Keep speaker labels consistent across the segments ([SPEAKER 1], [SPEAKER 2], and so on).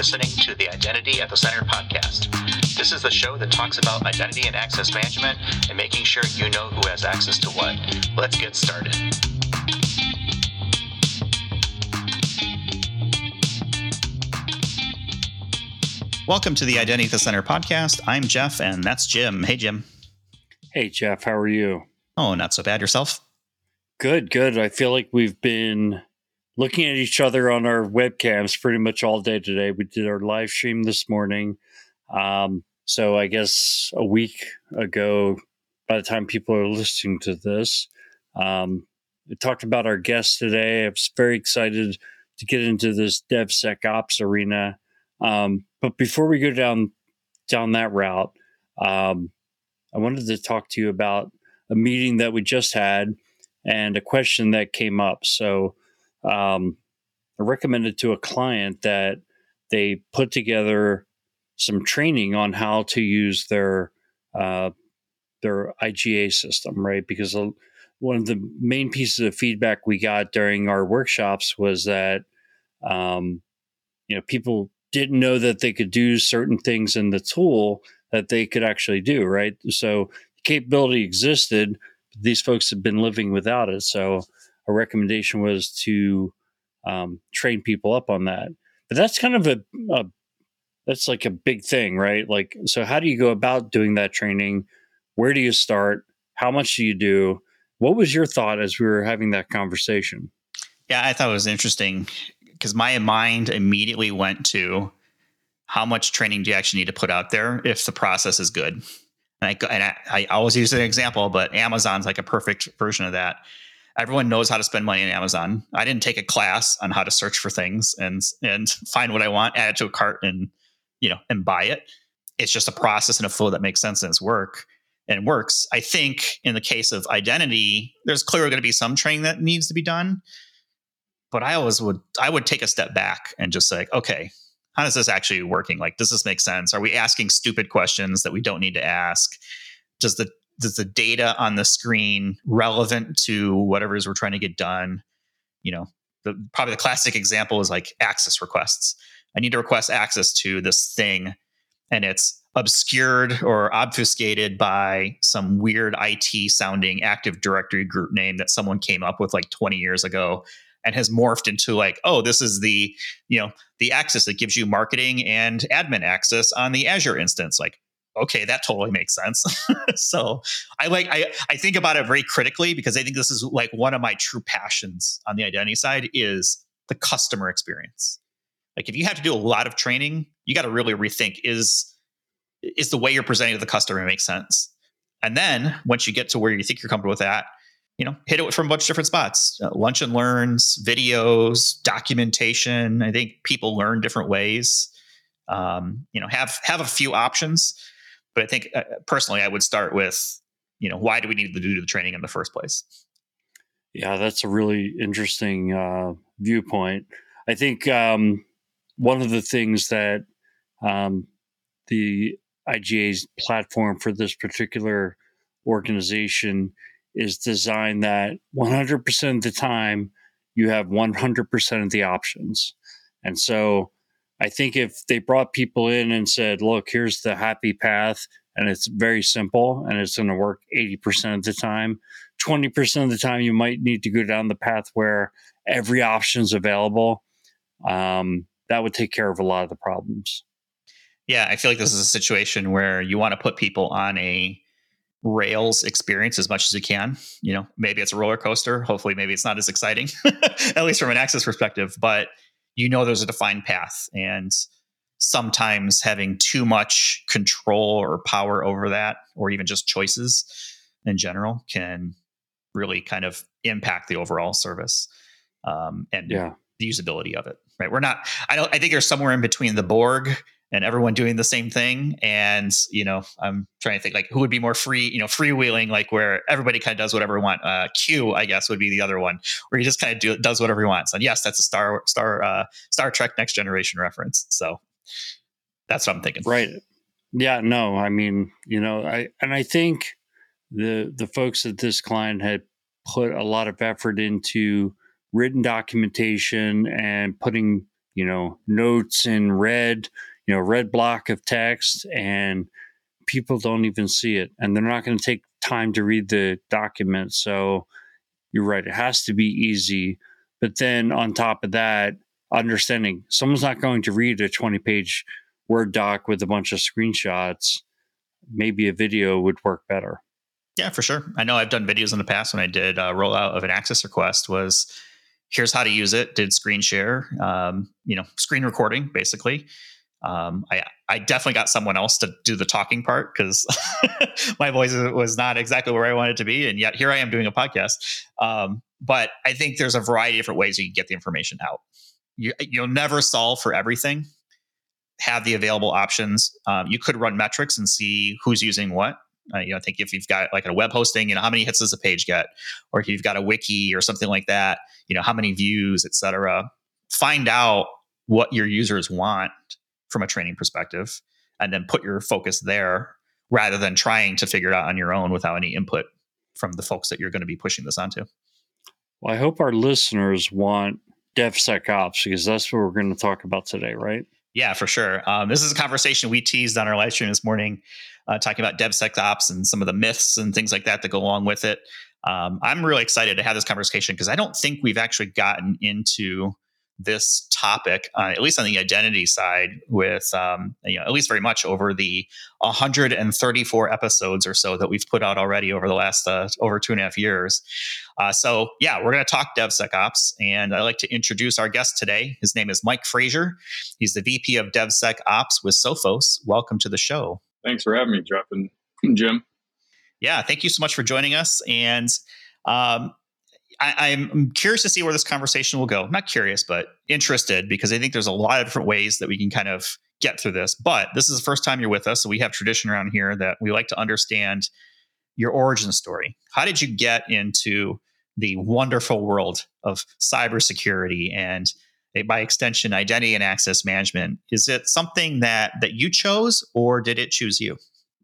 [SPEAKER 1] listening to the Identity at the Center podcast. This is the show that talks about identity and access management and making sure you know who has access to what. Let's get started. Welcome to the Identity at the Center podcast. I'm Jeff, and that's Jim. Hey, Jim.
[SPEAKER 2] Hey, Jeff. How are you?
[SPEAKER 1] Oh, not so bad. Yourself?
[SPEAKER 2] Good, good. I feel like we've been looking at each other on our webcams pretty much all day today. We did our live stream this morning. Um, so I guess a week ago, by the time people are listening to this, um, we talked about our guest today. I was very excited to get into this DevSecOps arena. Um, but before we go down down that route, um, I wanted to talk to you about a meeting that we just had and a question that came up. So um, I recommended to a client that they put together some training on how to use their uh, their IGA system, right? Because one of the main pieces of feedback we got during our workshops was that um, you know people didn't know that they could do certain things in the tool that they could actually do, right? So capability existed, these folks have been living without it. So a recommendation was to um, train people up on that. But that's kind of a, a that's like a big thing, right? Like, so how do you go about doing that training? Where do you start? How much do you do? What was your thought as we were having that conversation?
[SPEAKER 1] Yeah, I thought it was interesting because my mind immediately went to how much training do you actually need to put out there if the process is good. And I, and I, I always use an example, but Amazon's like a perfect version of that everyone knows how to spend money on Amazon. I didn't take a class on how to search for things and and find what I want, add it to a cart, and you know, and buy it. It's just a process and a flow that makes sense and it's work and works. I think in the case of identity, there's clearly going to be some training that needs to be done. But I always would I would take a step back and just say, okay, how is this actually working? Like, does this make sense? Are we asking stupid questions that we don't need to ask? Does the is the data on the screen relevant to whatever it is we're trying to get done? You know, the, probably the classic example is like access requests. I need to request access to this thing, and it's obscured or obfuscated by some weird IT sounding Active Directory group name that someone came up with like 20 years ago and has morphed into like, oh, this is the, you know, the access that gives you marketing and admin access on the Azure instance. Like, okay, that totally makes sense. so I like I I think about it very critically because I think this is like one of my true passions on the identity side is the customer experience. Like if you have to do a lot of training, you got to really rethink is is the way you're presenting to the customer make sense? And then once you get to where you think you're comfortable with that, you know, hit it from a bunch of different spots. Uh, lunch and learns, videos, documentation. I think people learn different ways. Um, you know, have have a few options but I think uh, personally, I would start with, you know, why do we need to do the training in the first place?
[SPEAKER 2] Yeah, that's a really interesting uh, viewpoint. I think um, one of the things that um, the IGA's platform for this particular organization is designed that 100% of the time you have 100% of the options. And so I think if they brought people in and said, look, here's the happy path, and it's very simple and it's going to work 80% of the time, 20% of the time, you might need to go down the path where every option is available. Um, that would take care of a lot of the problems.
[SPEAKER 1] Yeah, I feel like this is a situation where you want to put people on a Rails experience as much as you can. You know, maybe it's a roller coaster. Hopefully, maybe it's not as exciting, at least from an access perspective. But you know there's a defined path and sometimes having too much control or power over that or even just choices in general can really kind of impact the overall service um, and yeah. the usability of it right we're not i don't i think there's somewhere in between the borg and everyone doing the same thing. And you know, I'm trying to think like who would be more free, you know, freewheeling, like where everybody kind of does whatever they want. Uh, Q, I guess, would be the other one where he just kind of do, does whatever he wants. And yes, that's a Star Star uh, Star Trek Next Generation reference. So that's what I'm thinking.
[SPEAKER 2] Right. Yeah. No. I mean, you know, I and I think the the folks at this client had put a lot of effort into written documentation and putting you know, notes in red, you know, red block of text, and people don't even see it. And they're not going to take time to read the document. So you're right. It has to be easy. But then on top of that, understanding someone's not going to read a 20 page Word doc with a bunch of screenshots. Maybe a video would work better.
[SPEAKER 1] Yeah, for sure. I know I've done videos in the past when I did a rollout of an access request was here's how to use it, did screen share, um, you know, screen recording basically. Um, I I definitely got someone else to do the talking part because my voice was not exactly where I wanted to be, and yet here I am doing a podcast. Um, but I think there's a variety of different ways you can get the information out. You, you'll never solve for everything. Have the available options. Um, you could run metrics and see who's using what. Uh, you know, I think if you've got like a web hosting, you know, how many hits does a page get, or if you've got a wiki or something like that, you know, how many views, et cetera. Find out what your users want from a training perspective, and then put your focus there rather than trying to figure it out on your own without any input from the folks that you're going to be pushing this onto.
[SPEAKER 2] Well, I hope our listeners want DevSecOps because that's what we're going to talk about today, right?
[SPEAKER 1] Yeah, for sure. Um, this is a conversation we teased on our live stream this morning, uh, talking about DevSecOps and some of the myths and things like that that go along with it. Um, I'm really excited to have this conversation because I don't think we've actually gotten into this topic, uh, at least on the identity side, with um, you know at least very much over the 134 episodes or so that we've put out already over the last uh, over two and a half years. Uh, so yeah, we're going to talk DevSecOps, and I'd like to introduce our guest today. His name is Mike Fraser. He's the VP of DevSecOps with Sophos. Welcome to the show.
[SPEAKER 3] Thanks for having me, Jeff and Jim.
[SPEAKER 1] Yeah, thank you so much for joining us. And um, I, am curious to see where this conversation will go. Not curious, but interested because I think there's a lot of different ways that we can kind of get through this. But this is the first time you're with us, so we have tradition around here that we like to understand your origin story. How did you get into the wonderful world of cybersecurity and by extension identity and access management? Is it something that that you chose or did it choose you?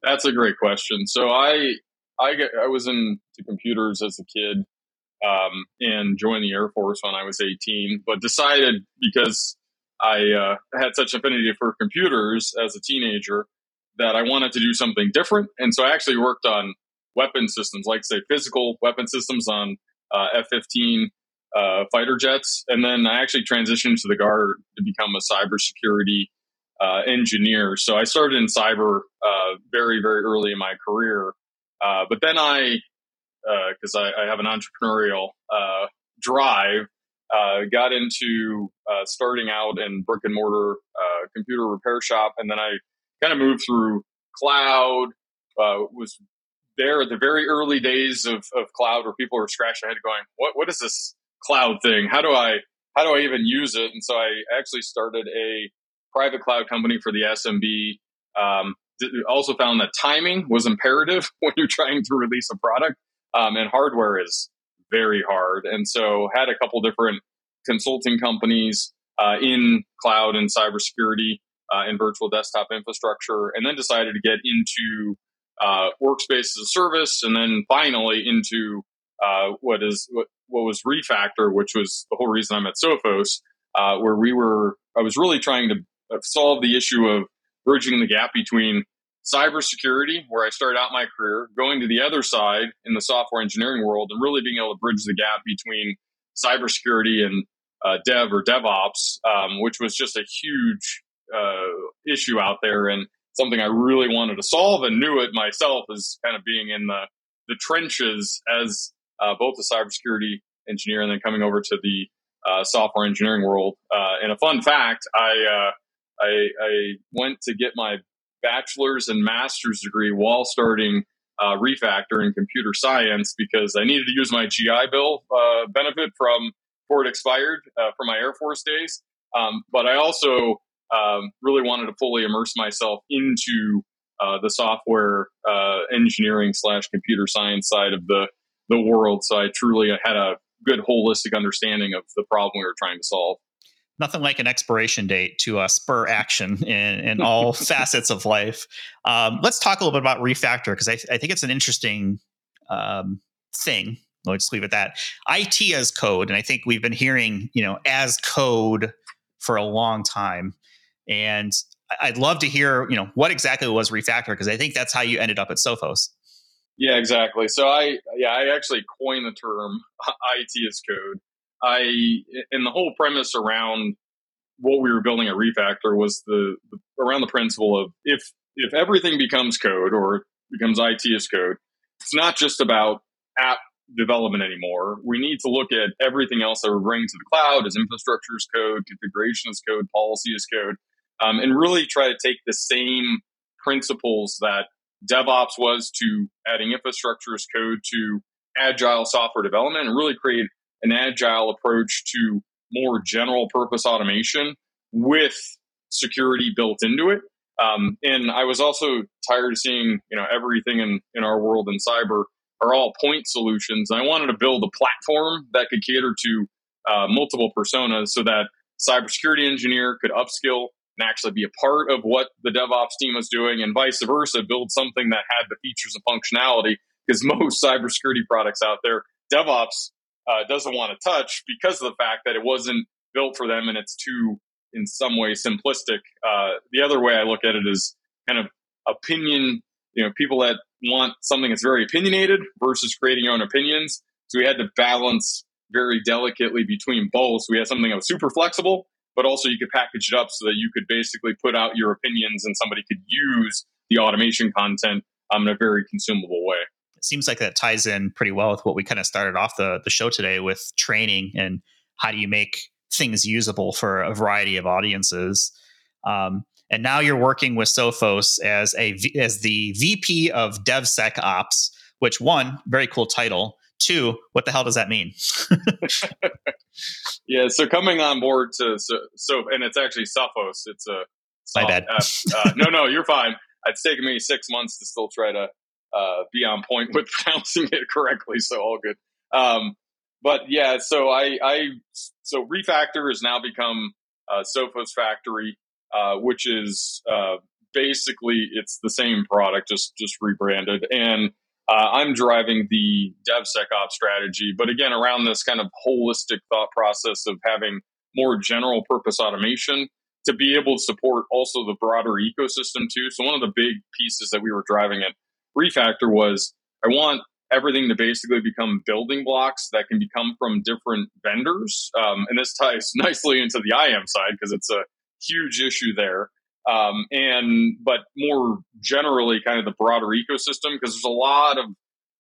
[SPEAKER 3] That's a great question. So I I get, I was into computers as a kid um, and joined the Air Force when I was 18, but decided because I uh, had such affinity for computers as a teenager that I wanted to do something different. And so I actually worked on weapon systems, like say physical weapon systems on uh, F 15 uh, fighter jets. And then I actually transitioned to the Guard to become a cybersecurity uh, engineer. So I started in cyber uh, very, very early in my career. Uh, but then I because uh, I, I, have an entrepreneurial uh, drive. Uh, got into uh, starting out in brick and mortar uh, computer repair shop, and then I kind of moved through cloud. was there at the very early days of, of cloud, where people were scratching their head, going, "What what is this cloud thing? How do I how do I even use it?" And so I actually started a private cloud company for the SMB. Um, also found that timing was imperative when you're trying to release a product um, and hardware is very hard. And so had a couple different consulting companies uh, in cloud and cybersecurity uh, and virtual desktop infrastructure, and then decided to get into uh, workspace as a service, and then finally into uh, what is what, what was Refactr, which was the whole reason I'm at Sophos, uh, where we were. I was really trying to solve the issue of bridging the gap between cybersecurity, where I started out my career, going to the other side in the software engineering world, and really being able to bridge the gap between cybersecurity and uh, dev or DevOps, um, which was just a huge uh, issue out there and something I really wanted to solve and knew it myself as kind of being in the, the trenches as uh, both a cybersecurity engineer and then coming over to the uh, software engineering world. Uh, and a fun fact, I, uh, I, I went to get my bachelor's and master's degree while starting uh, Refactr in computer science because I needed to use my GI Bill uh, benefit from before it expired uh, from my Air Force days. Um, but I also um, really wanted to fully immerse myself into uh, the software uh, engineering slash computer science side of the the world. So I truly had a good holistic understanding of the problem we were trying to solve
[SPEAKER 1] nothing like an expiration date to uh, spur action in, in all facets of life. Um, let's talk a little bit about Refactr because I, I, think it's an interesting um, thing. Let's leave it at that. IT as code, and I think we've been hearing, you know, as code for a long time. And I'd love to hear, you know, what exactly was Refactr because I think that's how you ended up at Sophos.
[SPEAKER 3] Yeah, exactly. So I, yeah, I actually coined the term IT as code. I, and the whole premise around what we were building at Refactr was the, the around the principle of if if everything becomes code or becomes IT as code, it's not just about app development anymore. We need to look at everything else that we're bringing to the cloud as infrastructure as code, configuration as code, policy as code, um, and really try to take the same principles that DevOps was to adding infrastructure as code to agile software development and really create an agile approach to more general purpose automation with security built into it. Um, and I was also tired of seeing, you know, everything in, in our world in cyber are all point solutions. I wanted to build a platform that could cater to uh, multiple personas so that cybersecurity engineer could upskill and actually be a part of what the DevOps team was doing, and vice versa, build something that had the features and functionality. Because most cybersecurity products out there, DevOps uh, doesn't want to touch because of the fact that it wasn't built for them and it's too, in some way, simplistic. Uh, the other way I look at it is kind of opinion. You know, people that want something that's very opinionated versus creating your own opinions. So we had to balance very delicately between both. So we had something that was super flexible, but also you could package it up so that you could basically put out your opinions and somebody could use the automation content um, in a very consumable way.
[SPEAKER 1] It seems like that ties in pretty well with what we kind of started off the, the show today with training and how do you make things usable for a variety of audiences. Um, and now you're working with Sophos as a as the VP of DevSecOps, which one very cool title. Two, what the hell does that mean?
[SPEAKER 3] yeah, so coming on board to so, so and it's actually Sophos. It's a
[SPEAKER 1] my bad.
[SPEAKER 3] Uh, no, no, you're fine. It's taken me six months to still try to uh, be on point with pronouncing it correctly, so all good. Um, but yeah, so I, I so Refactr has now become uh, Sophos Factory, uh, which is uh, basically it's the same product, just just rebranded, and uh, I'm driving the DevSecOps strategy, but again, around this kind of holistic thought process of having more general purpose automation to be able to support also the broader ecosystem too. So one of the big pieces that we were driving at Refactr was I want everything to basically become building blocks that can become from different vendors. Um, and this ties nicely into the IAM side because it's a huge issue there um, and but more generally, kind of the broader ecosystem because there's a lot of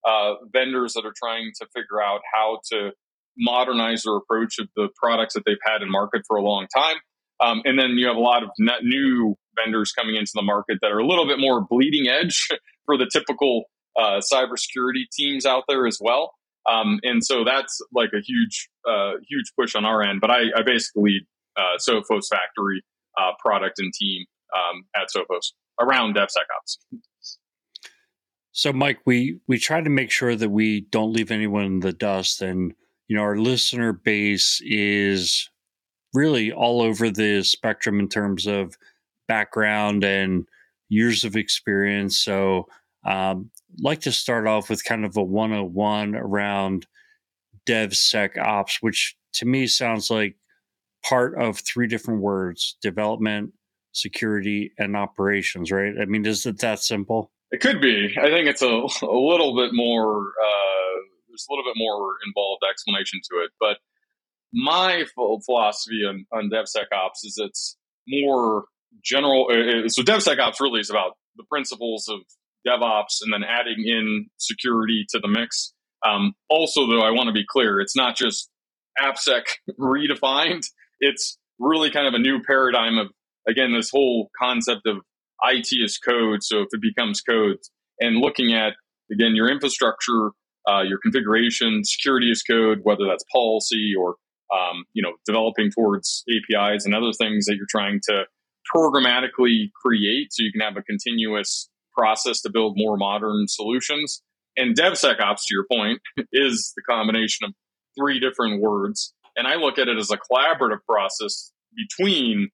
[SPEAKER 3] uh, vendors that are trying to figure out how to modernize their approach of the products that they've had in market for a long time. Um, and then you have a lot of new vendors coming into the market that are a little bit more bleeding edge for the typical uh, cybersecurity teams out there as well. Um, and so that's like a huge, uh, huge push on our end. But I, I basically uh, Sophos Factory uh, product and team um, at Sophos around DevSecOps.
[SPEAKER 2] So, Mike, we we try to make sure that we don't leave anyone in the dust, and you know our listener base is really all over the spectrum in terms of background and years of experience. So, um, like to start off with kind of a 101 around DevSecOps, which to me sounds like part of three different words development, security, and operations, right? I mean, is it that simple?
[SPEAKER 3] It could be. I think it's a, a little bit more, uh, there's a little bit more involved explanation to it. But my philosophy on, on DevSecOps is it's more general. Uh, uh, so DevSecOps really is about the principles of DevOps and then adding in security to the mix. Um, also, though, I want to be clear, it's not just AppSec redefined. It's really kind of a new paradigm of again, this whole concept of IT is code. So if it becomes code and looking at, again, your infrastructure, uh, your configuration, security as code, whether that's policy or, um, you know, developing towards APIs and other things that you're trying to programmatically create so you can have a continuous process to build more modern solutions. And DevSecOps, to your point, is the combination of three different words. And I look at it as a collaborative process between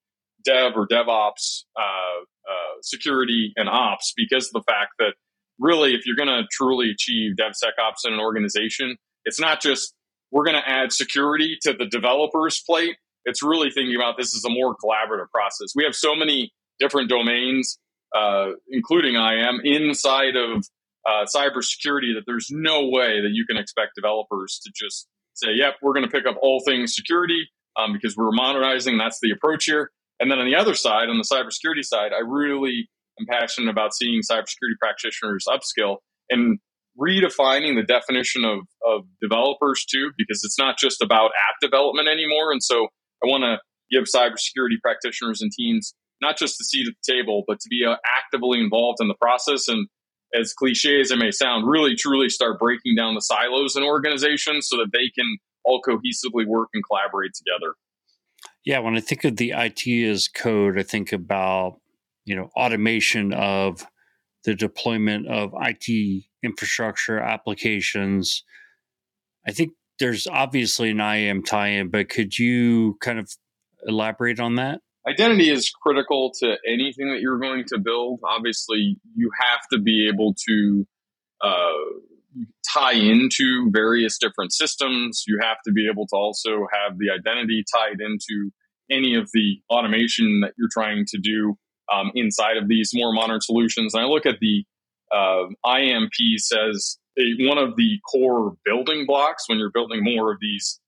[SPEAKER 3] dev or DevOps, uh, uh, security, and ops because of the fact that really, if you're going to truly achieve DevSecOps in an organization, it's not just we're going to add security to the developer's plate. It's really thinking about this as a more collaborative process. We have so many different domains, uh, including IAM, inside of uh, cybersecurity that there's no way that you can expect developers to just say, yep, we're going to pick up all things security um, because we're modernizing. That's the approach here. And then on the other side, on the cybersecurity side, I really am passionate about seeing cybersecurity practitioners upskill and redefining the definition of, of developers too, because it's not just about app development anymore. And so I want to give cybersecurity practitioners and teams not just the seat at the table, but to be uh, actively involved in the process. And as cliche as it may sound, really truly start breaking down the silos in organizations so that they can all cohesively work and collaborate together.
[SPEAKER 2] Yeah, when I think of the IT as code, I think about you know automation of the deployment of IT infrastructure applications. I think there's obviously an IAM tie-in, but could you kind of elaborate on that?
[SPEAKER 3] Identity is critical to anything that you're going to build. Obviously, you have to be able to uh, tie into various different systems. You have to be able to also have the identity tied into any of the automation that you're trying to do um, inside of these more modern solutions. And I look at the uh, IAM piece as a, one of the core building blocks when you're building more of these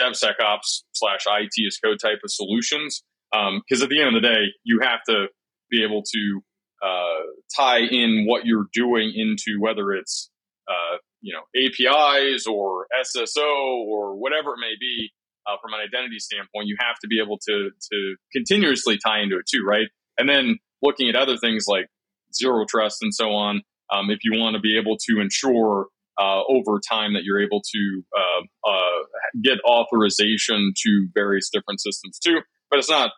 [SPEAKER 3] DevSecOps slash IT as code type of solutions. Because um, at the end of the day, you have to be able to uh, tie in what you're doing into whether it's uh, you know APIs or SSO or whatever it may be. Uh, from an identity standpoint, you have to be able to to continuously tie into it too, right? And then looking at other things like zero trust and so on, um, if you want to be able to ensure uh, over time that you're able to uh, uh, get authorization to various different systems too. But it's not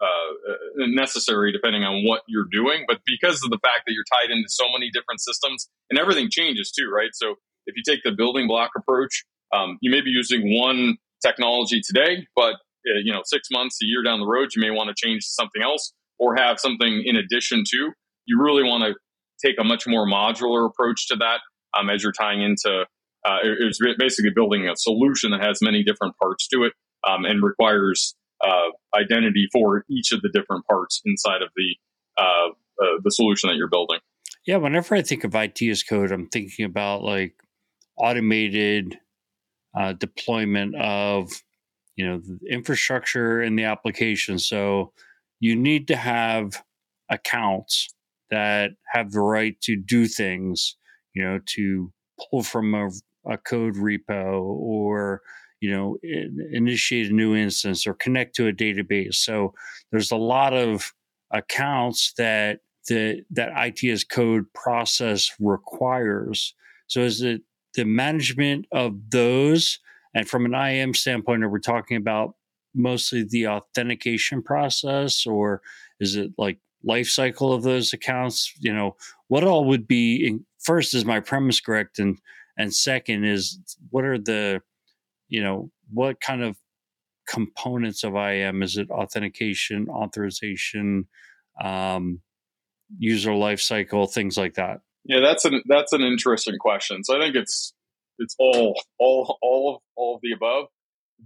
[SPEAKER 3] uh, necessary depending on what you're doing. But because of the fact that you're tied into so many different systems and everything changes too, right? So if you take the building block approach, um, you may be using one technology today, but uh, you know six months, a year down the road, you may want to change to something else or have something in addition to. You really want to take a much more modular approach to that um, as you're tying into. Uh, it's basically building a solution that has many different parts to it um, and requires uh, identity for each of the different parts inside of the uh, uh, the solution that you're building.
[SPEAKER 2] Yeah, whenever I think of IT as code, I'm thinking about like automated uh, deployment of you know the infrastructure and the application. So you need to have accounts that have the right to do things, you know, to pull from a, a code repo or you know initiate a new instance or connect to a database. So there's a lot of accounts that the that IT as code process requires. So is it the management of those? And from an IAM standpoint are we talking about mostly the authentication process or is it like life cycle of those accounts you know what all would be in, first is my premise correct? And and second is what are the you know what kind of components of IAM is it authentication authorization um, user life cycle things like that?
[SPEAKER 3] Yeah that's an that's an interesting question. So i think it's it's all all all of all of the above.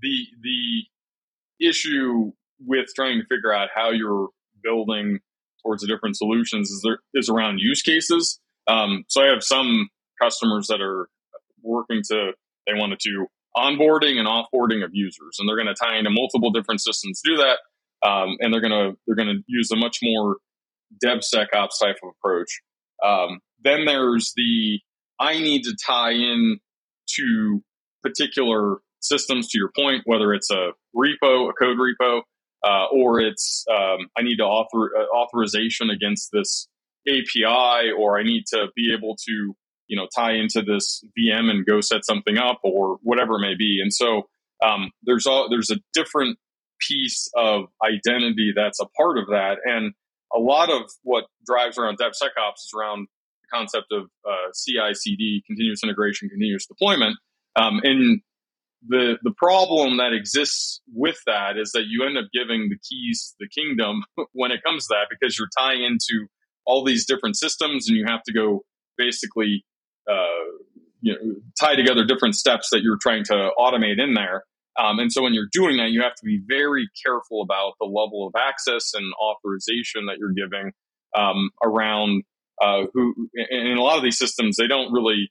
[SPEAKER 3] The the issue with trying to figure out how you're building towards the different solutions is there is around use cases. Um, so I have some customers that are working to they want to do onboarding and offboarding of users, and they're going to tie into multiple different systems to do that. Um, and they're going to they're going to use a much more DevSecOps type of approach. Um, then there's the I need to tie in to particular systems. To your point, whether it's a repo, a code repo, uh, or it's um, I need to author uh, authorization against this API, or I need to be able to you know tie into this VM and go set something up, or whatever it may be. And so um, there's all there's a different piece of identity that's a part of that, and a lot of what drives around DevSecOps is around the concept of uh, CI/CD, continuous integration, continuous deployment. Um, and the the problem that exists with that is that you end up giving the keys to the kingdom when it comes to that because you're tying into all these different systems and you have to go basically uh, you know tie together different steps that you're trying to automate in there Um, and so when you're doing that, you have to be very careful about the level of access and authorization that you're giving um, around uh, who. In a lot of these systems, they don't really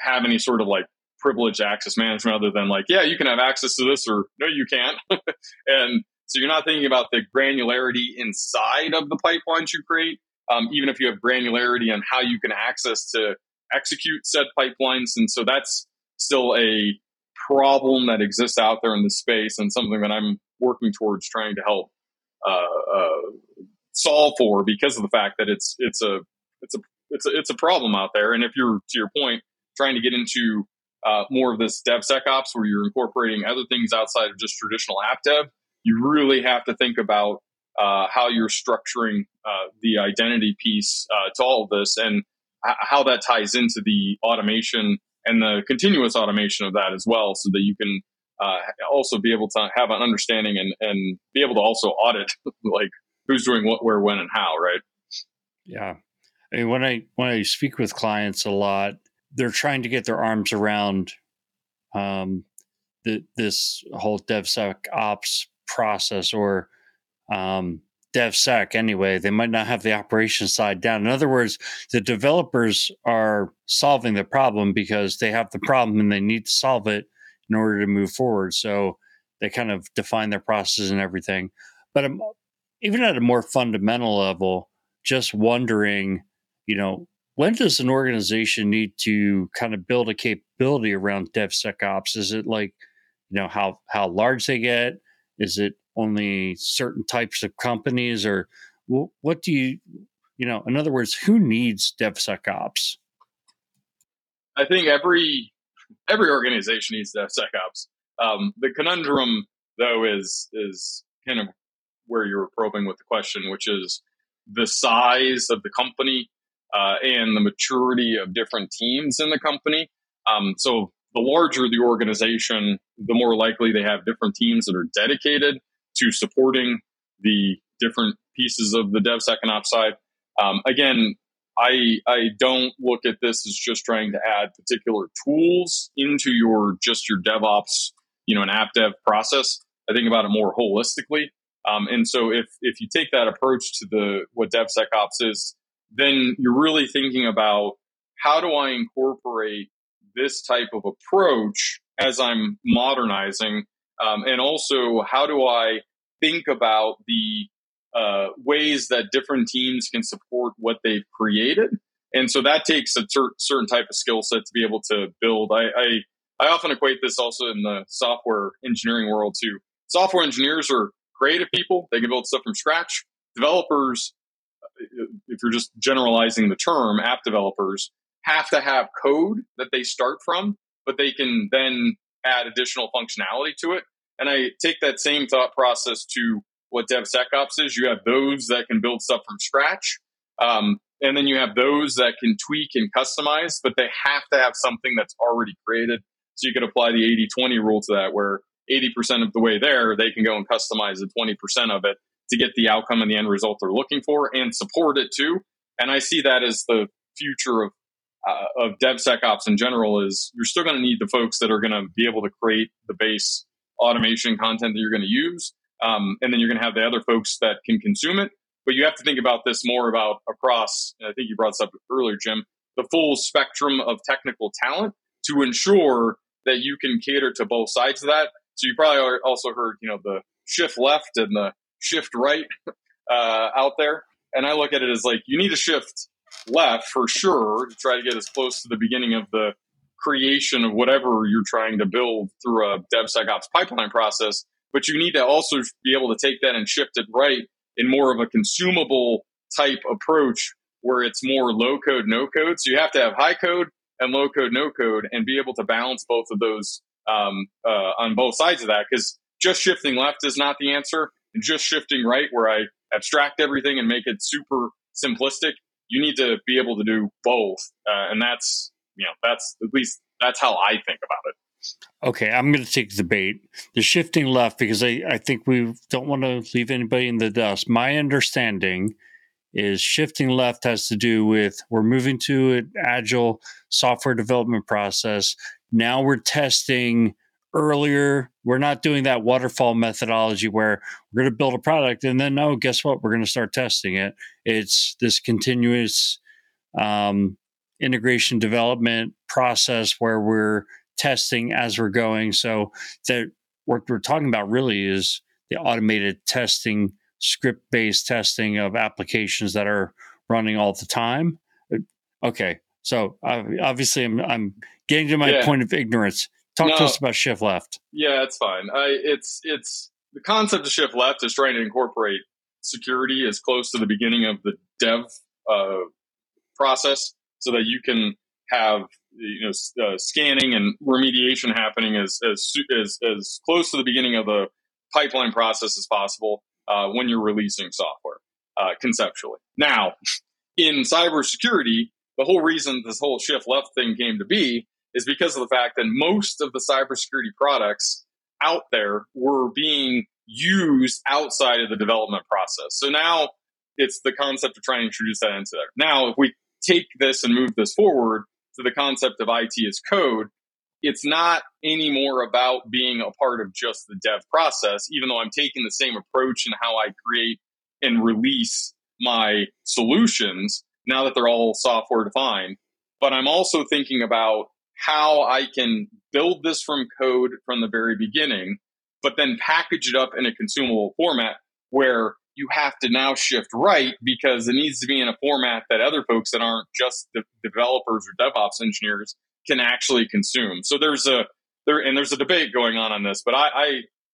[SPEAKER 3] have any sort of like privileged access management other than like, yeah, you can have access to this or no, you can't. and so you're not thinking about the granularity inside of the pipelines you create, um, even if you have granularity on how you can access to execute said pipelines. And so that's still a problem that exists out there in the space and something that I'm working towards trying to help uh, uh, solve for because of the fact that it's it's a it's a it's a it's a problem out there. And if you're to your point, trying to get into uh, more of this DevSecOps where you're incorporating other things outside of just traditional app dev, you really have to think about uh, how you're structuring uh, the identity piece uh, to all of this and h- how that ties into the automation and the continuous automation of that as well, so that you can uh, also be able to have an understanding and, and be able to also audit like who's doing what, where, when, and how, right?
[SPEAKER 2] Yeah. I mean, when I when I speak with clients a lot, they're trying to get their arms around um, the, this whole DevSecOps process or um, DevSec anyway. They might not have the operation side down. In other words, the developers are solving the problem because they have the problem and they need to solve it in order to move forward. So they kind of define their process and everything. But um, even at a more fundamental level, just wondering, you know, when does an organization need to kind of build a capability around DevSecOps? Is it like, you know, how how large they get? Is it only certain types of companies, or what do you, you know, in other words, who needs DevSecOps?
[SPEAKER 3] I think every every organization needs DevSecOps. Um, the conundrum, though, is is kind of where you were probing with the question, which is the size of the company uh, and the maturity of different teams in the company. Um, so the larger the organization, the more likely they have different teams that are dedicated to supporting the different pieces of the DevSecOps side. Um, again, I I don't look at this as just trying to add particular tools into your just your DevOps, you know, an app dev process. I think about it more holistically. Um, and so if if you take that approach to the what DevSecOps is, then you're really thinking about how do I incorporate this type of approach as I'm modernizing, um, and also how do I think about the uh, ways that different teams can support what they've created. And so that takes a certain type of skill set to be able to build. I, I, I often equate this also in the software engineering world to software engineers are creative people. They can build stuff from scratch. Developers if you're just generalizing the term, app developers have to have code that they start from, but they can then add additional functionality to it. And I take that same thought process to what DevSecOps is. You have those that can build stuff from scratch. Um, and then you have those that can tweak and customize, but they have to have something that's already created. So you could apply the 80 20 rule to that, where 80% of the way there, they can go and customize the 20% of it to get the outcome and the end result they're looking for and support it too. And I see that as the future of uh, of DevSecOps in general is you're still going to need the folks that are going to be able to create the base automation content that you're going to use. Um, and then you're going to have the other folks that can consume it. But you have to think about this more about across, I think you brought this up earlier, Jim, the full spectrum of technical talent to ensure that you can cater to both sides of that. So you probably also heard, you know, the shift left and the shift right uh, out there. And I look at it as like you need to shift left for sure to try to get as close to the beginning of the creation of whatever you're trying to build through a DevSecOps pipeline process. But you need to also be able to take that and shift it right in more of a consumable type approach where it's more low code, no code. So you have to have high code and low code, no code, and be able to balance both of those um, uh, on both sides of that. Because just shifting left is not the answer just shifting right where I abstract everything and make it super simplistic. You need to be able to do both, uh, and that's you know that's at least that's how I think about it.
[SPEAKER 2] Okay, I'm going to take the bait. The shifting left because I, I think we don't want to leave anybody in the dust. My understanding is shifting left has to do with we're moving to an agile software development process. Now we're testing earlier. We're not doing that waterfall methodology where we're going to build a product and then, oh, guess what? We're going to start testing it. It's this continuous um, integration development process where we're testing as we're going. So that what we're talking about really is the automated testing, script based testing of applications that are running all the time. Uh, okay, so obviously I'm I'm getting to my yeah. point of ignorance. Talk no, to us about shift left.
[SPEAKER 3] Yeah, it's fine. I, it's it's the concept of shift left is trying to incorporate security as close to the beginning of the dev uh, process, so that you can have you know uh, scanning and remediation happening as, as as as close to the beginning of the pipeline process as possible uh, when you're releasing software uh, conceptually. Now, in cybersecurity, the whole reason this whole shift left thing came to be is because of the fact that most of the cybersecurity products out there were being used outside of the development process. So now it's the concept of trying to introduce that into there. Now, if we take this and move this forward to the concept of IT as code, it's not anymore about being a part of just the dev process, even though I'm taking the same approach in how I create and release my solutions now that they're all software defined. But I'm also thinking about how I can build this from code from the very beginning, but then package it up in a consumable format where you have to now shift right because it needs to be in a format that other folks that aren't just the developers or DevOps engineers can actually consume. So there's a there and there's a debate going on on this, but I I,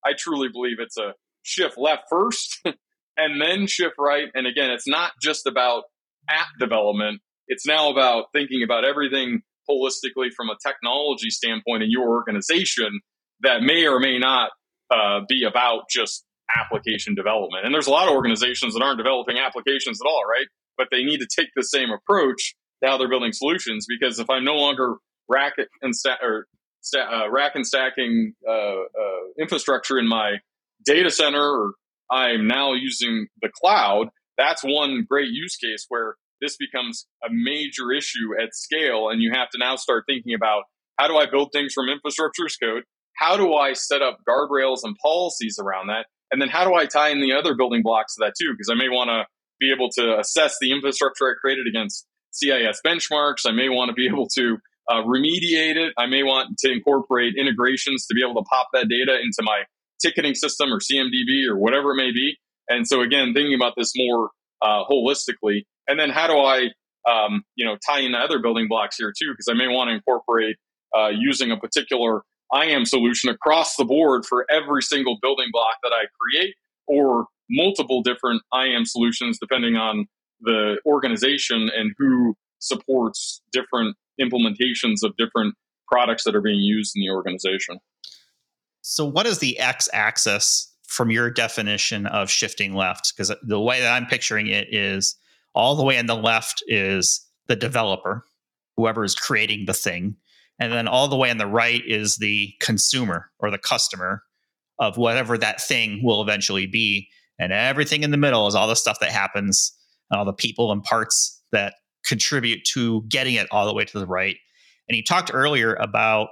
[SPEAKER 3] I truly believe it's a shift left first and then shift right. And again, it's not just about app development. It's now about thinking about everything holistically from a technology standpoint in your organization that may or may not uh, be about just application development. And there's a lot of organizations that aren't developing applications at all, right? But they need to take the same approach to how they're building solutions because if I'm no longer rack and sta- or sta- uh, rack and stacking uh, uh infrastructure in my data center, or I'm now using the cloud, that's one great use case where this becomes a major issue at scale. And you have to now start thinking about how do I build things from infrastructure as code? How do I set up guardrails and policies around that? And then how do I tie in the other building blocks to that too? Because I may want to be able to assess the infrastructure I created against CIS benchmarks. I may want to be able to uh, remediate it. I may want to incorporate integrations to be able to pop that data into my ticketing system or CMDB or whatever it may be. And so again, thinking about this more uh, holistically, and then how do I, um, you know, tie in the other building blocks here too? Because I may want to incorporate uh, using a particular IAM solution across the board for every single building block that I create, or multiple different IAM solutions depending on the organization and who supports different implementations of different products that are being used in the organization.
[SPEAKER 1] So, what is the x axis from your definition of shifting left? Because the way that I'm picturing it is all the way on the left is the developer, whoever is creating the thing. And then all the way on the right is the consumer or the customer of whatever that thing will eventually be. And everything in the middle is all the stuff that happens, and all the people and parts that contribute to getting it all the way to the right. And he talked earlier about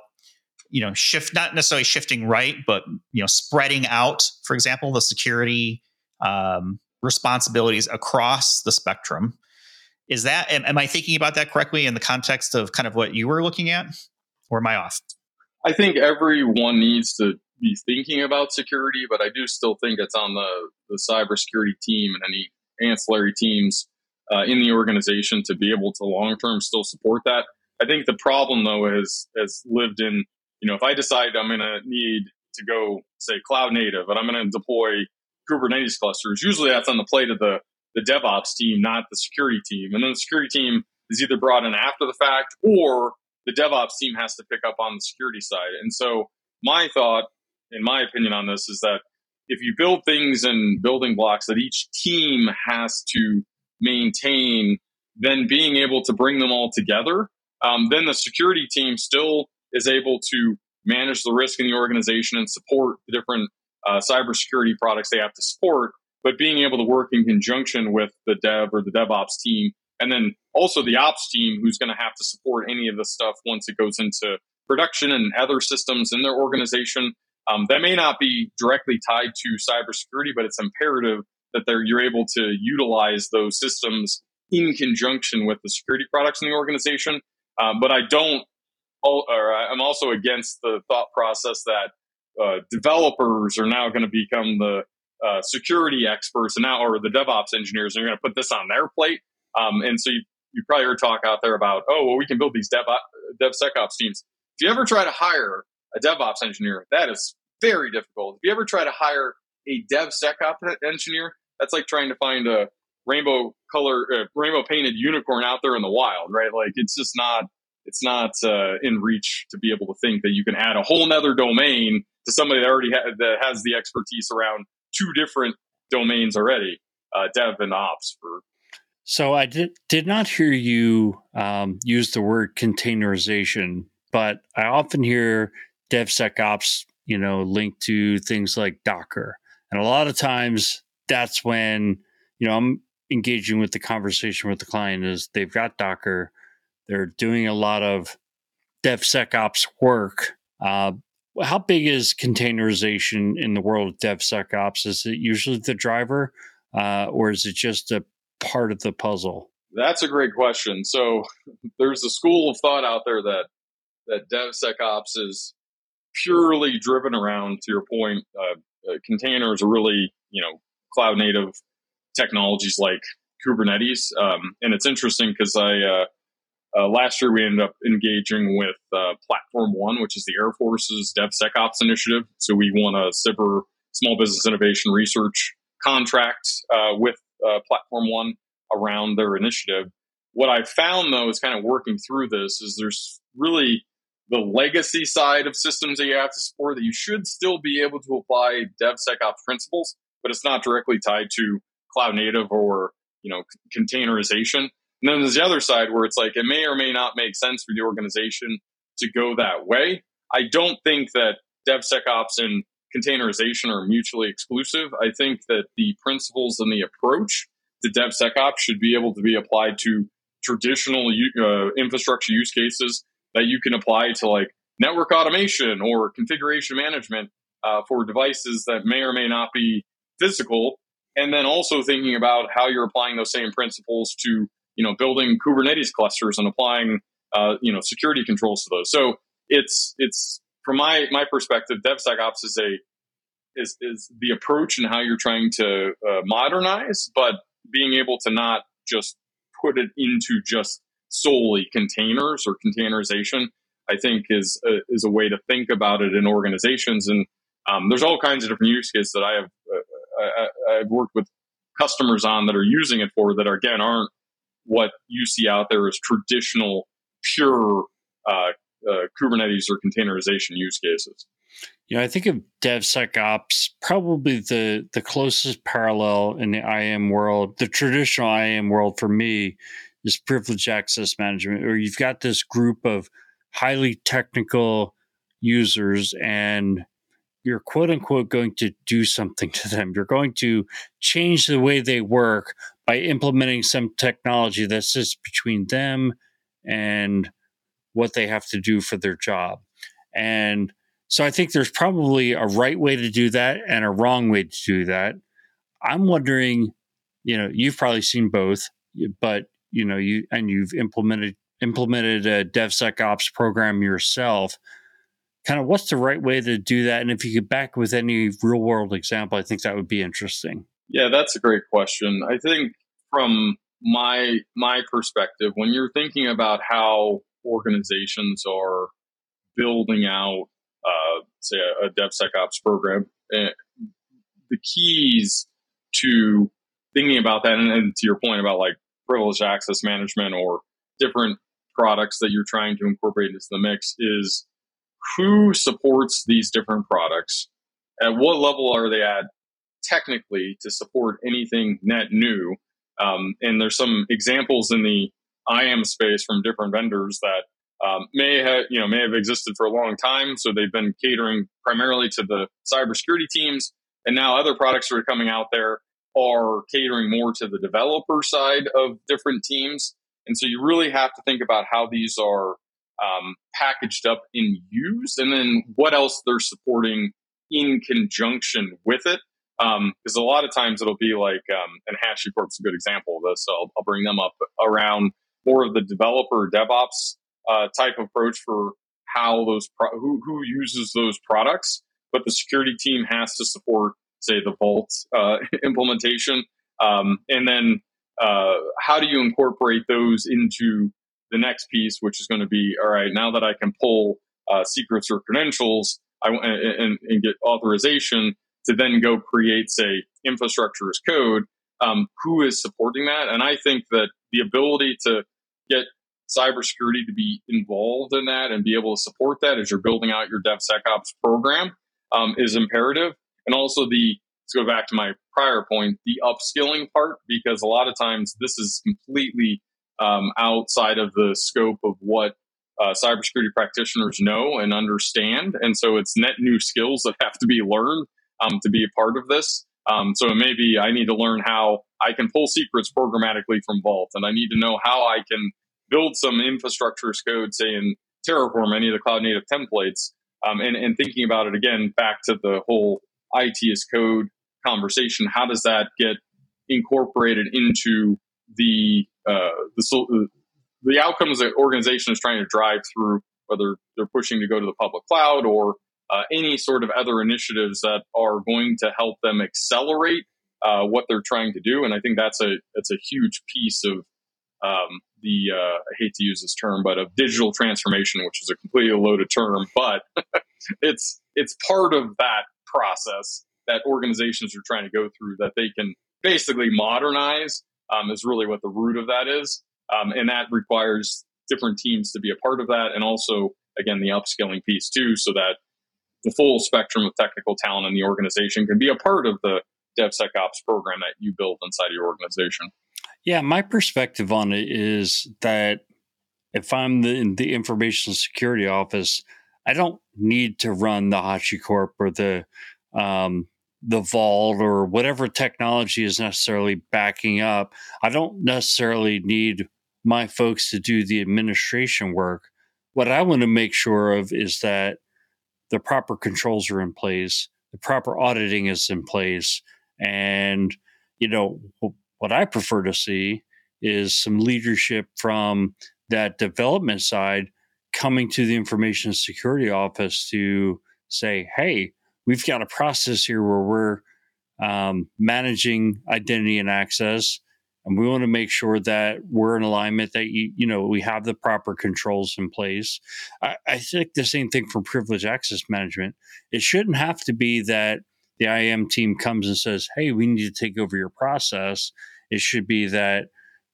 [SPEAKER 1] you know shift not necessarily shifting right but you know spreading out for example the security um, responsibilities across the spectrum. Is that am, am, I thinking about that correctly in the context of kind of what you were looking at, or am I off?
[SPEAKER 3] I think everyone needs to be thinking about security, but I do still think it's on the the cybersecurity team and any ancillary teams uh, in the organization to be able to long term still support that. I think the problem though is has lived in you know if I decide I'm going to need to go say cloud native and I'm going to deploy Kubernetes clusters. Usually that's on the plate of the, the DevOps team, not the security team. And then the security team is either brought in after the fact or the DevOps team has to pick up on the security side. And so my thought, in my opinion on this, is that if you build things in building blocks that each team has to maintain, then being able to bring them all together, um, then the security team still is able to manage the risk in the organization and support the different uh, cybersecurity products they have to support, but being able to work in conjunction with the dev or the DevOps team, and then also the ops team who's going to have to support any of the stuff once it goes into production and other systems in their organization. Um, that may not be directly tied to cybersecurity, but it's imperative that they're, you're able to utilize those systems in conjunction with the security products in the organization. Um, but I don't, or I'm also against the thought process that uh, developers are now going to become the uh, security experts and now, or the DevOps engineers, and you're going to put this on their plate. Um, and so you, you probably heard talk out there about, oh, well, we can build these Dev, DevSecOps teams. If you ever try to hire a DevOps engineer, that is very difficult. If you ever try to hire a DevSecOps engineer, that's like trying to find a rainbow color, uh, rainbow painted unicorn out there in the wild, right? Like it's just not, it's not uh, in reach to be able to think that you can add a whole nother domain to somebody that already ha- that has the expertise around two different domains already, uh, dev and ops for
[SPEAKER 2] so I did did not hear you um, use the word containerization, but I often hear DevSecOps, you know, linked to things like Docker, and a lot of times that's when you know I'm engaging with the conversation with the client is they've got Docker, they're doing a lot of DevSecOps work. Uh, how big is containerization in the world of DevSecOps? Is it usually the driver, uh, or is it just a part of the puzzle?
[SPEAKER 3] That's a great question. So there's a school of thought out there that that DevSecOps is purely driven around, to your point, uh, uh, containers are really you know cloud native technologies like Kubernetes. Um, and it's interesting because I uh, last year we ended up engaging with uh, Platform One, which is the Air Force's DevSecOps initiative. So we won a SBIR Small Business Innovation Research contract uh, with uh, Platform One around their initiative. What I found though is kind of working through this is there's really the legacy side of systems that you have to support that you should still be able to apply DevSecOps principles, but it's not directly tied to cloud native or you know containerization. And then there's the other side where it's like it may or may not make sense for the organization to go that way. I don't think that DevSecOps and containerization are mutually exclusive. I think that the principles and the approach to DevSecOps should be able to be applied to traditional uh, infrastructure use cases that you can apply to like network automation or configuration management uh, for devices that may or may not be physical. And then also thinking about how you're applying those same principles to you know building Kubernetes clusters and applying uh, you know security controls to those. So it's it's from my my perspective, DevSecOps is a is is the approach and how you're trying to uh, modernize, but being able to not just put it into just solely containers or containerization, I think is a, is a way to think about it in organizations. And um, there's all kinds of different use cases that I have uh, I, have worked with customers on that are using it for that are, again aren't what you see out there as traditional pure uh, uh, Kubernetes or containerization use cases.
[SPEAKER 2] You know, I think of DevSecOps probably the the closest parallel in the IAM world, the traditional IAM world for me is privileged access management, where you've got this group of highly technical users and you're quote unquote going to do something to them. You're going to change the way they work by implementing some technology that sits between them and what they have to do for their job. And so I think there's probably a right way to do that and a wrong way to do that. I'm wondering, you know, you've probably seen both, but you know, you and you've implemented implemented a DevSecOps program yourself. Kind of what's the right way to do that? And if you could back with any real world example, I think that would be interesting.
[SPEAKER 3] Yeah, that's a great question. I think from my my perspective, when you're thinking about how organizations are building out, uh, say, a, a DevSecOps program, uh, the keys to thinking about that, and, and to your point about like privileged access management or different products that you're trying to incorporate into the mix, is who supports these different products? At what level are they at technically to support anything net new? Um, and there's some examples in the IAM space from different vendors that um, may have you know may have existed for a long time. So they've been catering primarily to the cybersecurity teams, and now other products that are coming out there are catering more to the developer side of different teams. And so you really have to think about how these are um, packaged up and used, and then what else they're supporting in conjunction with it. Because um, a lot of times it'll be like, um, and HashiCorp's a good example of this. So I'll, I'll, bring them up around more of the developer DevOps uh, type approach for how those pro- who who uses those products, but the security team has to support, say, the Vault uh, implementation, um, and then uh, how do you incorporate those into the next piece, which is going to be all right. Now that I can pull uh, secrets or credentials, I and, and, get authorization to then go create, say, infrastructure as code. Um, who is supporting that? And I think that the ability to get cybersecurity to be involved in that and be able to support that as you're building out your DevSecOps program um, is imperative. And also the let's go back to my prior point, the upskilling part, because a lot of times this is completely um, outside of the scope of what uh, cybersecurity practitioners know and understand. And so it's net new skills that have to be learned um, to be a part of this. Um, so maybe I need to learn how I can pull secrets programmatically from Vault, and I need to know how I can build some infrastructure as code, say in Terraform, any of the cloud native templates, um, and, and thinking about it again back to the whole IT as code conversation. How does that get incorporated into the uh, the the outcomes that organization is trying to drive through, whether they're pushing to go to the public cloud or uh, any sort of other initiatives that are going to help them accelerate uh, what they're trying to do. And I think that's a that's a huge piece of um, the uh, I hate to use this term, but of digital transformation, which is a completely loaded term, but it's it's part of that process that organizations are trying to go through that they can basically modernize um, is really what the root of that is. Um, and that requires different teams to be a part of that. And also, again, the upskilling piece too, so that the full spectrum of technical talent in the organization can be a part of the DevSecOps program that you build inside your organization.
[SPEAKER 2] Yeah, my perspective on it is that if I'm the, in the information security office, I don't need to run the HashiCorp or the um, the vault or whatever technology is necessarily backing up. I don't necessarily need my folks to do the administration work. What I want to make sure of is that the proper controls are in place, the proper auditing is in place, and you know what I prefer to see is some leadership from that development side coming to the information security office to say, "Hey, we've got a process here where we're um, managing identity and access and we want to make sure that we're in alignment that you, you know we have the proper controls in place. I, I think the same thing for privilege access management. It shouldn't have to be that the IAM team comes and says hey we need to take over your process. It should be that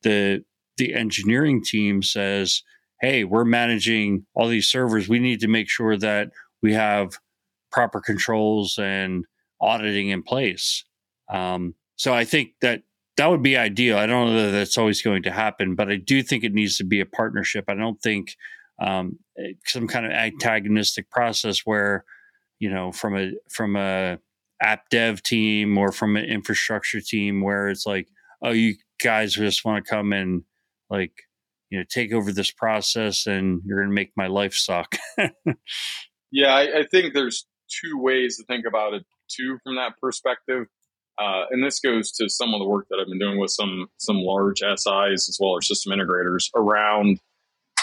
[SPEAKER 2] the the engineering team says hey we're managing all these servers. We need to make sure that we have proper controls and auditing in place. Um, so I think that that would be ideal. I don't know that that's always going to happen, but I do think it needs to be a partnership. I don't think um, some kind of antagonistic process where you know from a from a app dev team or from an infrastructure team where it's like oh you guys just want to come and like you know take over this process and you're going to make my life suck
[SPEAKER 3] yeah I, I, think there's two ways to think about it too from that perspective. Uh, and this goes to some of the work that I've been doing with some some large SIs as well as system integrators around.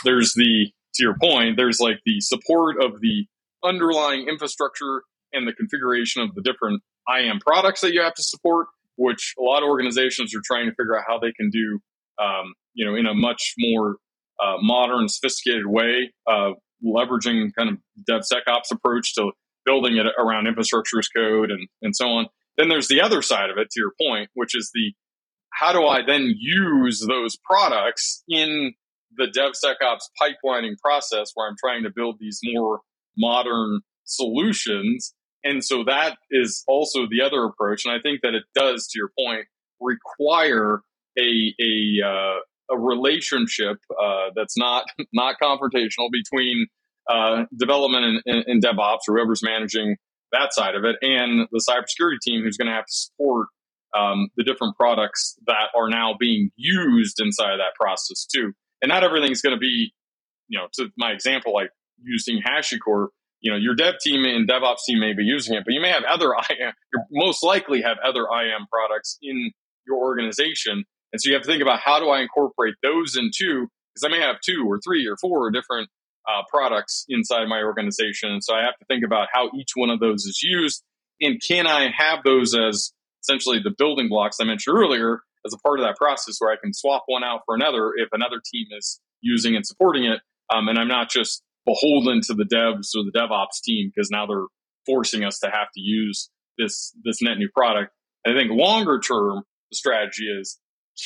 [SPEAKER 3] There's the to your point. There's like the support of the underlying infrastructure and the configuration of the different IAM products that you have to support, which a lot of organizations are trying to figure out how they can do, um, you know, in a much more uh, modern, sophisticated way, uh, leveraging kind of DevSecOps approach to building it around infrastructure as code and, and so on. Then there's the other side of it, to your point, which is the how do I then use those products in the DevSecOps pipelining process where I'm trying to build these more modern solutions. And so that is also the other approach. And I think that it does, to your point, require a, a, uh, a relationship uh, that's not not confrontational between uh, development and, and, DevOps or whoever's managing that side of it, and the cybersecurity team who's going to have to support um, the different products that are now being used inside of that process too. And not everything's going to be, you know, to my example, like using HashiCorp, you know, your dev team and DevOps team may be using it, but you may have other IAM, you most likely have other IAM products in your organization. And so you have to think about how do I incorporate those into, because I may have two or three or four different uh, products inside my organization. So I have to think about how each one of those is used. And can I have those as essentially the building blocks I mentioned earlier as a part of that process where I can swap one out for another if another team is using and supporting it. Um, and I'm not just beholden to the devs or the DevOps team because now they're forcing us to have to use this this net new product. And I think longer term, the strategy is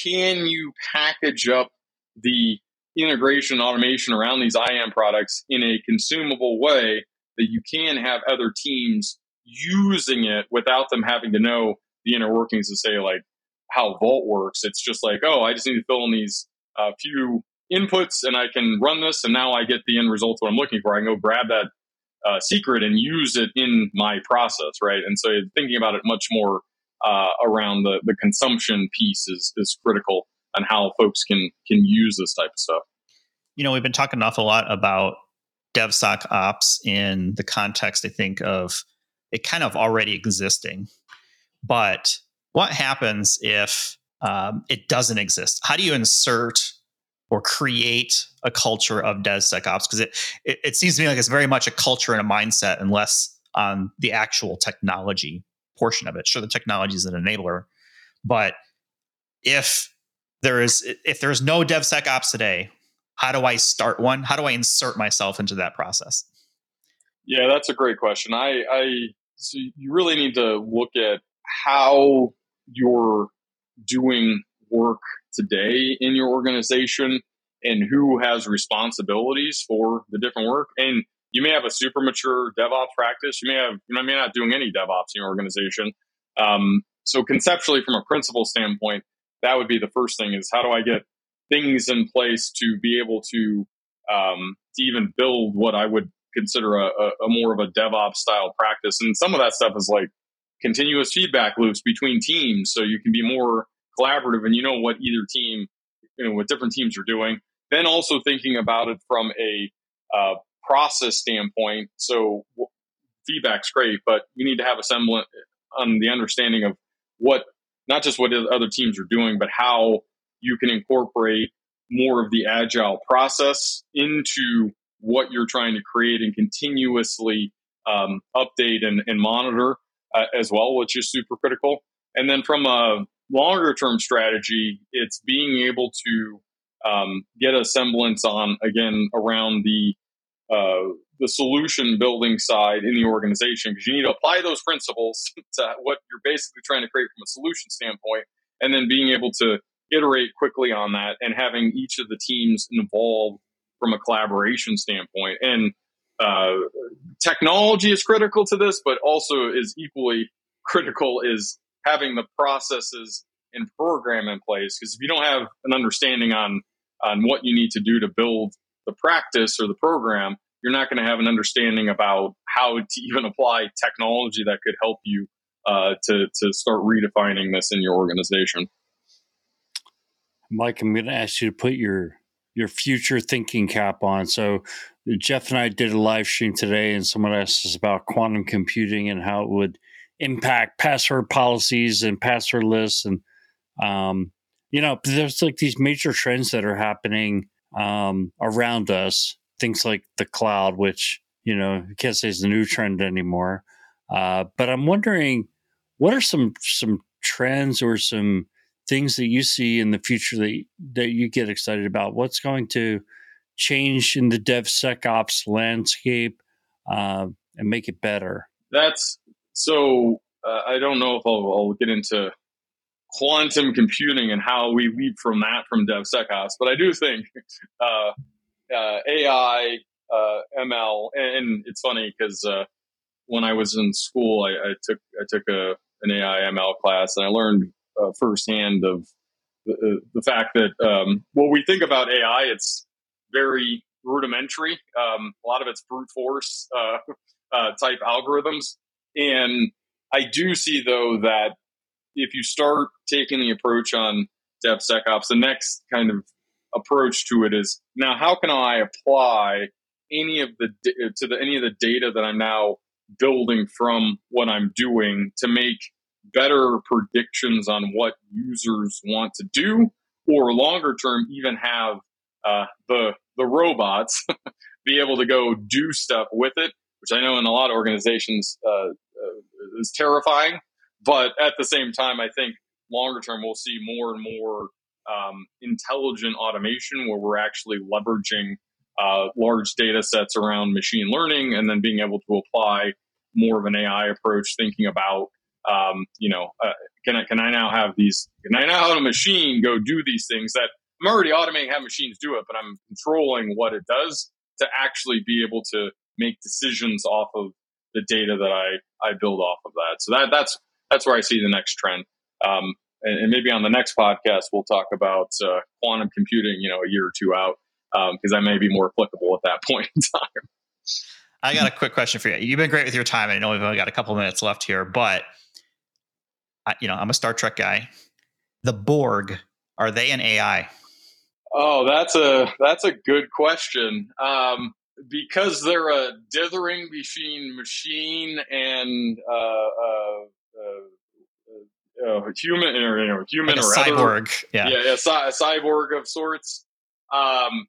[SPEAKER 3] can you package up the integration automation around these IAM products in a consumable way that you can have other teams using it without them having to know the inner workings to say like how Vault works. It's just like, oh, I just need to fill in these uh, few inputs and I can run this, and now I get the end result what I'm looking for. I can go grab that uh, secret and use it in my process, right? And so thinking about it much more uh, around the, the consumption piece is, is critical and how folks can can use this type of stuff.
[SPEAKER 1] You know, we've been talking an awful lot about DevSecOps in the context, I think, of it kind of already existing. But what happens if um, it doesn't exist? How do you insert or create a culture of DevSecOps? Because it, it, it seems to me like it's very much a culture and a mindset, and less on the actual technology portion of it. Sure, the technology is an enabler, but if there is if there is no DevSecOps today, how do I start one? How do I insert myself into that process?
[SPEAKER 3] Yeah, that's a great question. I, I so you really need to look at how you're doing work today in your organization and who has responsibilities for the different work. And you may have a super mature DevOps practice. You may have, you may not doing any DevOps in your organization. Um, so conceptually, from a principle standpoint, that would be the first thing: is how do I get things in place to be able to um, to even build what I would consider a, a, a more of a DevOps style practice. And some of that stuff is like continuous feedback loops between teams so you can be more collaborative and you know what either team you know what different teams are doing then also thinking about it from a uh, process standpoint so feedback's great but you need to have a semblance on the understanding of what not just what other teams are doing but how you can incorporate more of the agile process into what you're trying to create and continuously um, update and, and monitor uh, as well, which is super critical. And then from a longer term strategy, it's being able to um, get a semblance on again around the uh, the solution building side in the organization because you need to apply those principles to what you're basically trying to create from a solution standpoint, and then being able to iterate quickly on that and having each of the teams involved from a collaboration standpoint. And uh, technology is critical to this, but also is equally critical is having the processes and program in place. Because if you don't have an understanding on on what you need to do to build the practice or the program, you're not going to have an understanding about how to even apply technology that could help you uh, to to start redefining this in your organization.
[SPEAKER 2] Mike, I'm going to ask you to put your your future thinking cap on. So Jeff and I did a live stream today, and someone asked us about quantum computing and how it would impact password policies and password lists, and um, you know, there's like these major trends that are happening um, around us. Things like the cloud, which you know, you can't say is a new trend anymore. Uh, but I'm wondering, what are some some trends or some things that you see in the future that that you get excited about? What's going to change in the DevSecOps landscape uh, and make it better?
[SPEAKER 3] That's so. Uh, I don't know if I'll, I'll, get into quantum computing and how we leap from that from DevSecOps, but I do think uh, uh AI, uh, ML, and, it's funny because uh, when I was in school, I, I took I took a an AI ML class and I learned uh, firsthand of the, the fact that um, when we think about AI, it's very rudimentary. Um, a lot of it's brute force uh, uh, type algorithms. And I do see, though, that if you start taking the approach on DevSecOps, the next kind of approach to it is now how can I apply any of the to the any of the data that I'm now building from what I'm doing to make better predictions on what users want to do, or longer term, even have uh, the the robots be able to go do stuff with it, which I know in a lot of organizations uh, uh, is terrifying. But at the same time, I think longer term we'll see more and more um, intelligent automation where we're actually leveraging uh, large data sets around machine learning and then being able to apply more of an AI approach, thinking about, um, you know, uh, can I can I now have these? Can I now have a machine go do these things that I'm already automating, have machines do it, but I'm controlling what it does to actually be able to make decisions off of the data that I I build off of that. So that that's that's where I see the next trend. Um, and, and, maybe on the next podcast we'll talk about uh, quantum computing. You know, a year or two out because um, that may be more applicable at that point in time.
[SPEAKER 1] I got a quick question for you. You've been great with your time. I know we've only got a couple minutes left here, but I, you know, I'm a Star Trek guy. The Borg are they an AI?
[SPEAKER 3] Oh, that's a that's a good question. Um, because they're a dithering machine, machine and uh, uh, uh, uh human or you know, human
[SPEAKER 1] like
[SPEAKER 3] or
[SPEAKER 1] cyborg,
[SPEAKER 3] other,
[SPEAKER 1] yeah,
[SPEAKER 3] yeah, a, a, cyborg of sorts. Um,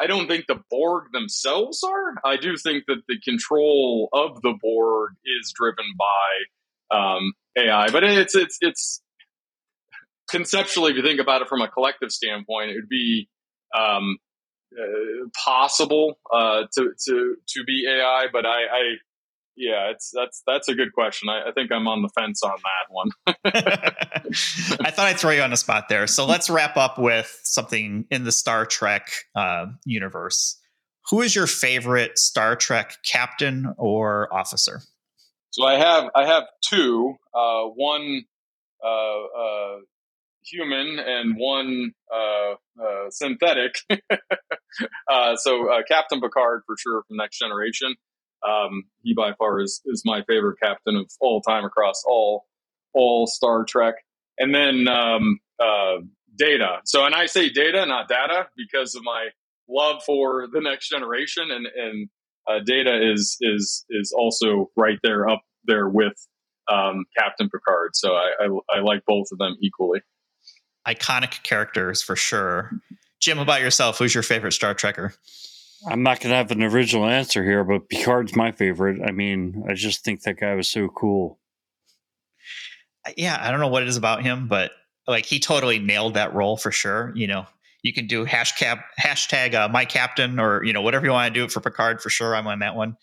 [SPEAKER 3] I don't think the Borg themselves are. I do think that the control of the Borg is driven by um, AI, but it's it's it's conceptually, if you think about it from a collective standpoint, it would be um, uh, possible uh, to to to be AI. But I, I, yeah, it's that's that's a good question. I, I think I'm on the fence on that one.
[SPEAKER 1] I thought I'd throw you on the spot there. So let's wrap up with something in the Star Trek uh, universe. Who is your favorite Star Trek captain or officer?
[SPEAKER 3] So I have I have two. Uh, one uh, uh, human and one uh, uh, synthetic. uh, so uh, Captain Picard for sure from Next Generation. Um, he by far is is my favorite captain of all time across all all Star Trek. And then um, uh, Data. So and I say Data, not Data, because of my love for the Next Generation, and and uh, Data is is is also right there up there with um, Captain Picard. So I, I, I like both of them equally
[SPEAKER 1] iconic characters for sure. Jim, about yourself? Who's your favorite Star Trekker?
[SPEAKER 2] I'm not going to have an original answer here, but Picard's my favorite. I mean, I just think that guy was so cool.
[SPEAKER 1] Yeah, I don't know what it is about him, but like he totally nailed that role for sure. You know, you can do hashtag uh, my captain or you know whatever you want to do it for Picard for sure. I'm on that one.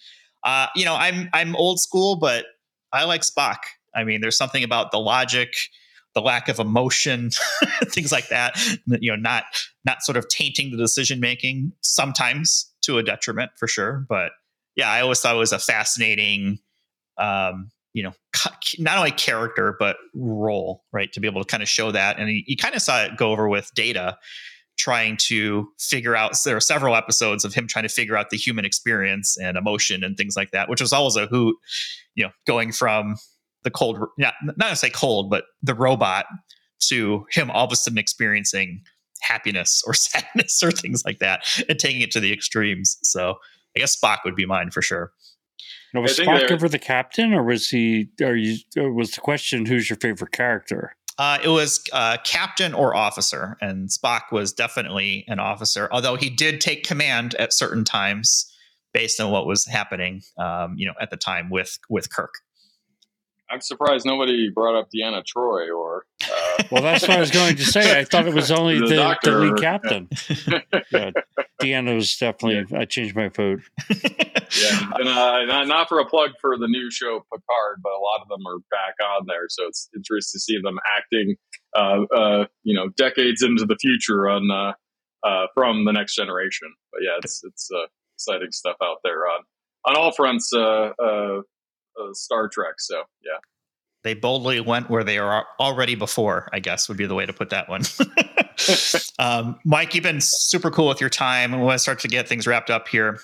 [SPEAKER 1] Uh, you know, I'm I'm old school, but I like Spock. I mean, there's something about the logic the lack of emotion, things like that. You know, not not sort of tainting the decision making sometimes to a detriment for sure. But yeah, I always thought it was a fascinating, um, you know, not only character but role, right? To be able to kind of show that, and you kind of saw it go over with Data trying to figure out there are several episodes of him trying to figure out the human experience and emotion and things like that which was always a hoot you know going from the cold, not, not to say cold, but the robot to him all of a sudden experiencing happiness or sadness or things like that and taking it to the extremes. So I guess Spock would be mine for sure.
[SPEAKER 2] Now, was Spock ever the captain, or was he? Or you? Or was the question who's your favorite character?
[SPEAKER 1] Uh, it was uh, captain or officer, and Spock was definitely an officer. Although he did take command at certain times based on what was happening, um, you know, at the time with with Kirk.
[SPEAKER 3] I'm surprised nobody brought up Deanna Troi or.
[SPEAKER 2] Uh, well, that's what I was going to say. I thought it was only the, the, the lead captain. yeah, Deanna was definitely. Yeah. I changed my vote.
[SPEAKER 3] yeah, and, uh, not, not for a plug for the new show Picard, but a lot of them are back on there, so it's interesting to see them acting. Uh, uh you know, decades into the future on uh, uh, from the next generation. But yeah, it's it's exciting stuff out there on on all fronts uh, Star Trek. So yeah,
[SPEAKER 1] they boldly went where they are already before. I guess would be the way to put that one. um, Mike, you've been super cool with your time. We want to start to get things wrapped up here.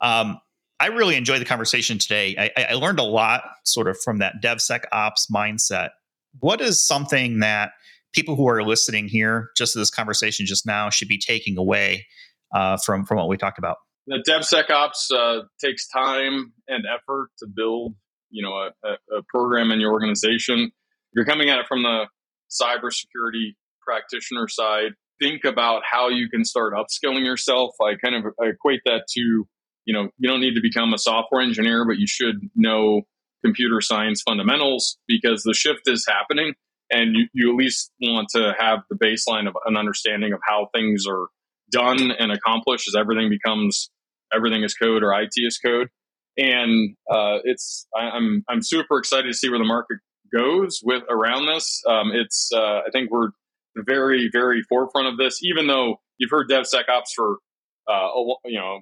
[SPEAKER 1] Um, I really enjoyed the conversation today. I, I learned a lot, sort of, from that DevSecOps mindset. What is something that people who are listening here, just to this conversation just now, should be taking away uh, from from what we talked about?
[SPEAKER 3] The DevSecOps uh, takes time and effort to build, you know, a, a, program in your organization. If you're coming at it from the cybersecurity practitioner side, think about how you can start upskilling yourself. I kind of I equate that to, you know, you don't need to become a software engineer, but you should know computer science fundamentals because the shift is happening and you, you at least want to have the baseline of an understanding of how things are done and accomplished as everything becomes everything is code or IT is code. And uh, it's I, am I'm, I'm super excited to see where the market goes with around this. Um, it's uh, I think we're very very forefront of this. Even though you've heard DevSecOps for uh, you know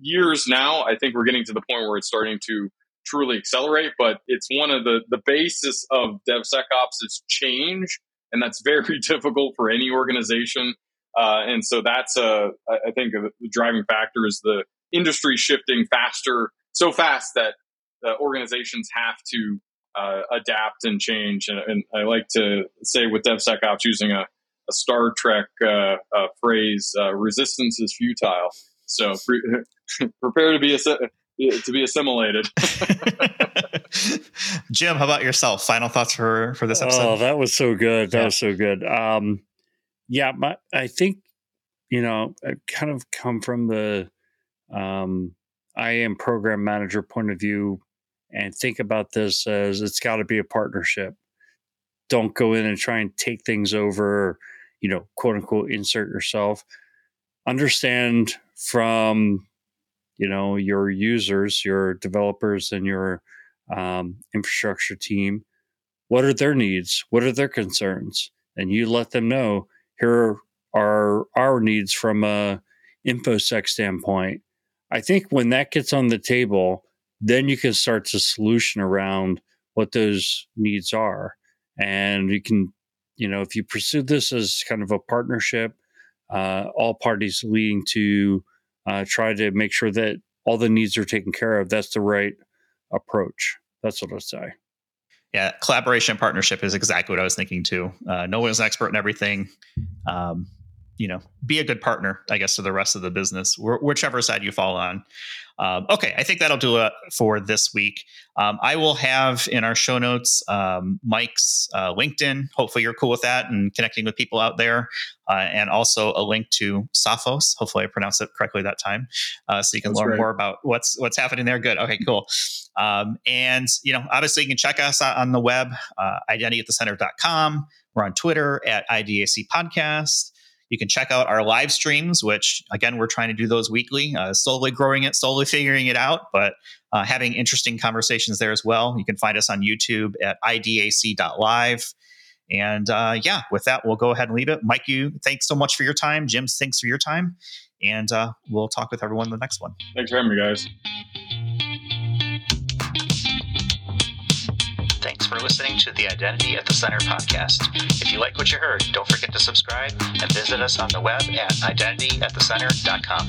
[SPEAKER 3] years now, I think we're getting to the point where it's starting to truly accelerate. But it's one of the the basis of DevSecOps is change, and that's very difficult for any organization. Uh, and so that's a I think the driving factor is the industry shifting faster, so fast that the organizations have to uh, adapt and change. And, and, I like to say with DevSecOps using a, a Star Trek uh, uh phrase, uh, resistance is futile. So pre- prepare to be a, to be assimilated.
[SPEAKER 1] Jim, how about yourself? Final thoughts for for this episode?
[SPEAKER 2] Oh, that was so good. That yeah. was so good. Um, yeah, my, I think you know, I kind of come from the um, IAM program manager point of view and think about this as it's got to be a partnership. Don't go in and try and take things over, you know, quote unquote, insert yourself. Understand from, you know, your users, your developers, and your um, infrastructure team what are their needs? What are their concerns? And you let them know here are our needs from a infosec standpoint. I think when that gets on the table, then you can start to solution around what those needs are. And you can, you know, if you pursue this as kind of a partnership, uh, all parties leading to uh, try to make sure that all the needs are taken care of, that's the right approach. That's what I'd say.
[SPEAKER 1] Yeah, collaboration and partnership is exactly what I was thinking too. Uh, no one's an expert in everything. Um, you know be a good partner i guess to the rest of the business wh- whichever side you fall on. Um, okay i think that'll do it for this week. Um, i will have in our show notes um, mike's uh, linkedin. Hopefully you're cool with that and connecting with people out there. Uh, and also a link to sophos. Hopefully i pronounced it correctly that time uh, so you can That's learn more about what's what's happening there. Good. Okay cool. Um, and you know obviously you can check us out on the web uh, identityatthecenter.com we're on twitter at idac podcast you can check out our live streams, which again, we're trying to do those weekly, uh, slowly growing it, slowly figuring it out, but uh, having interesting conversations there as well. You can find us on YouTube at idac.live. And uh, yeah, with that, we'll go ahead and leave it. Mike, you thanks so much for your time. Jim, thanks for your time. And uh, we'll talk with everyone in the next one.
[SPEAKER 3] Thanks for having me, guys.
[SPEAKER 1] For listening to the Identity at the Center podcast. If you like what you heard, don't forget to subscribe and visit us on the web at identityatthecenter.com.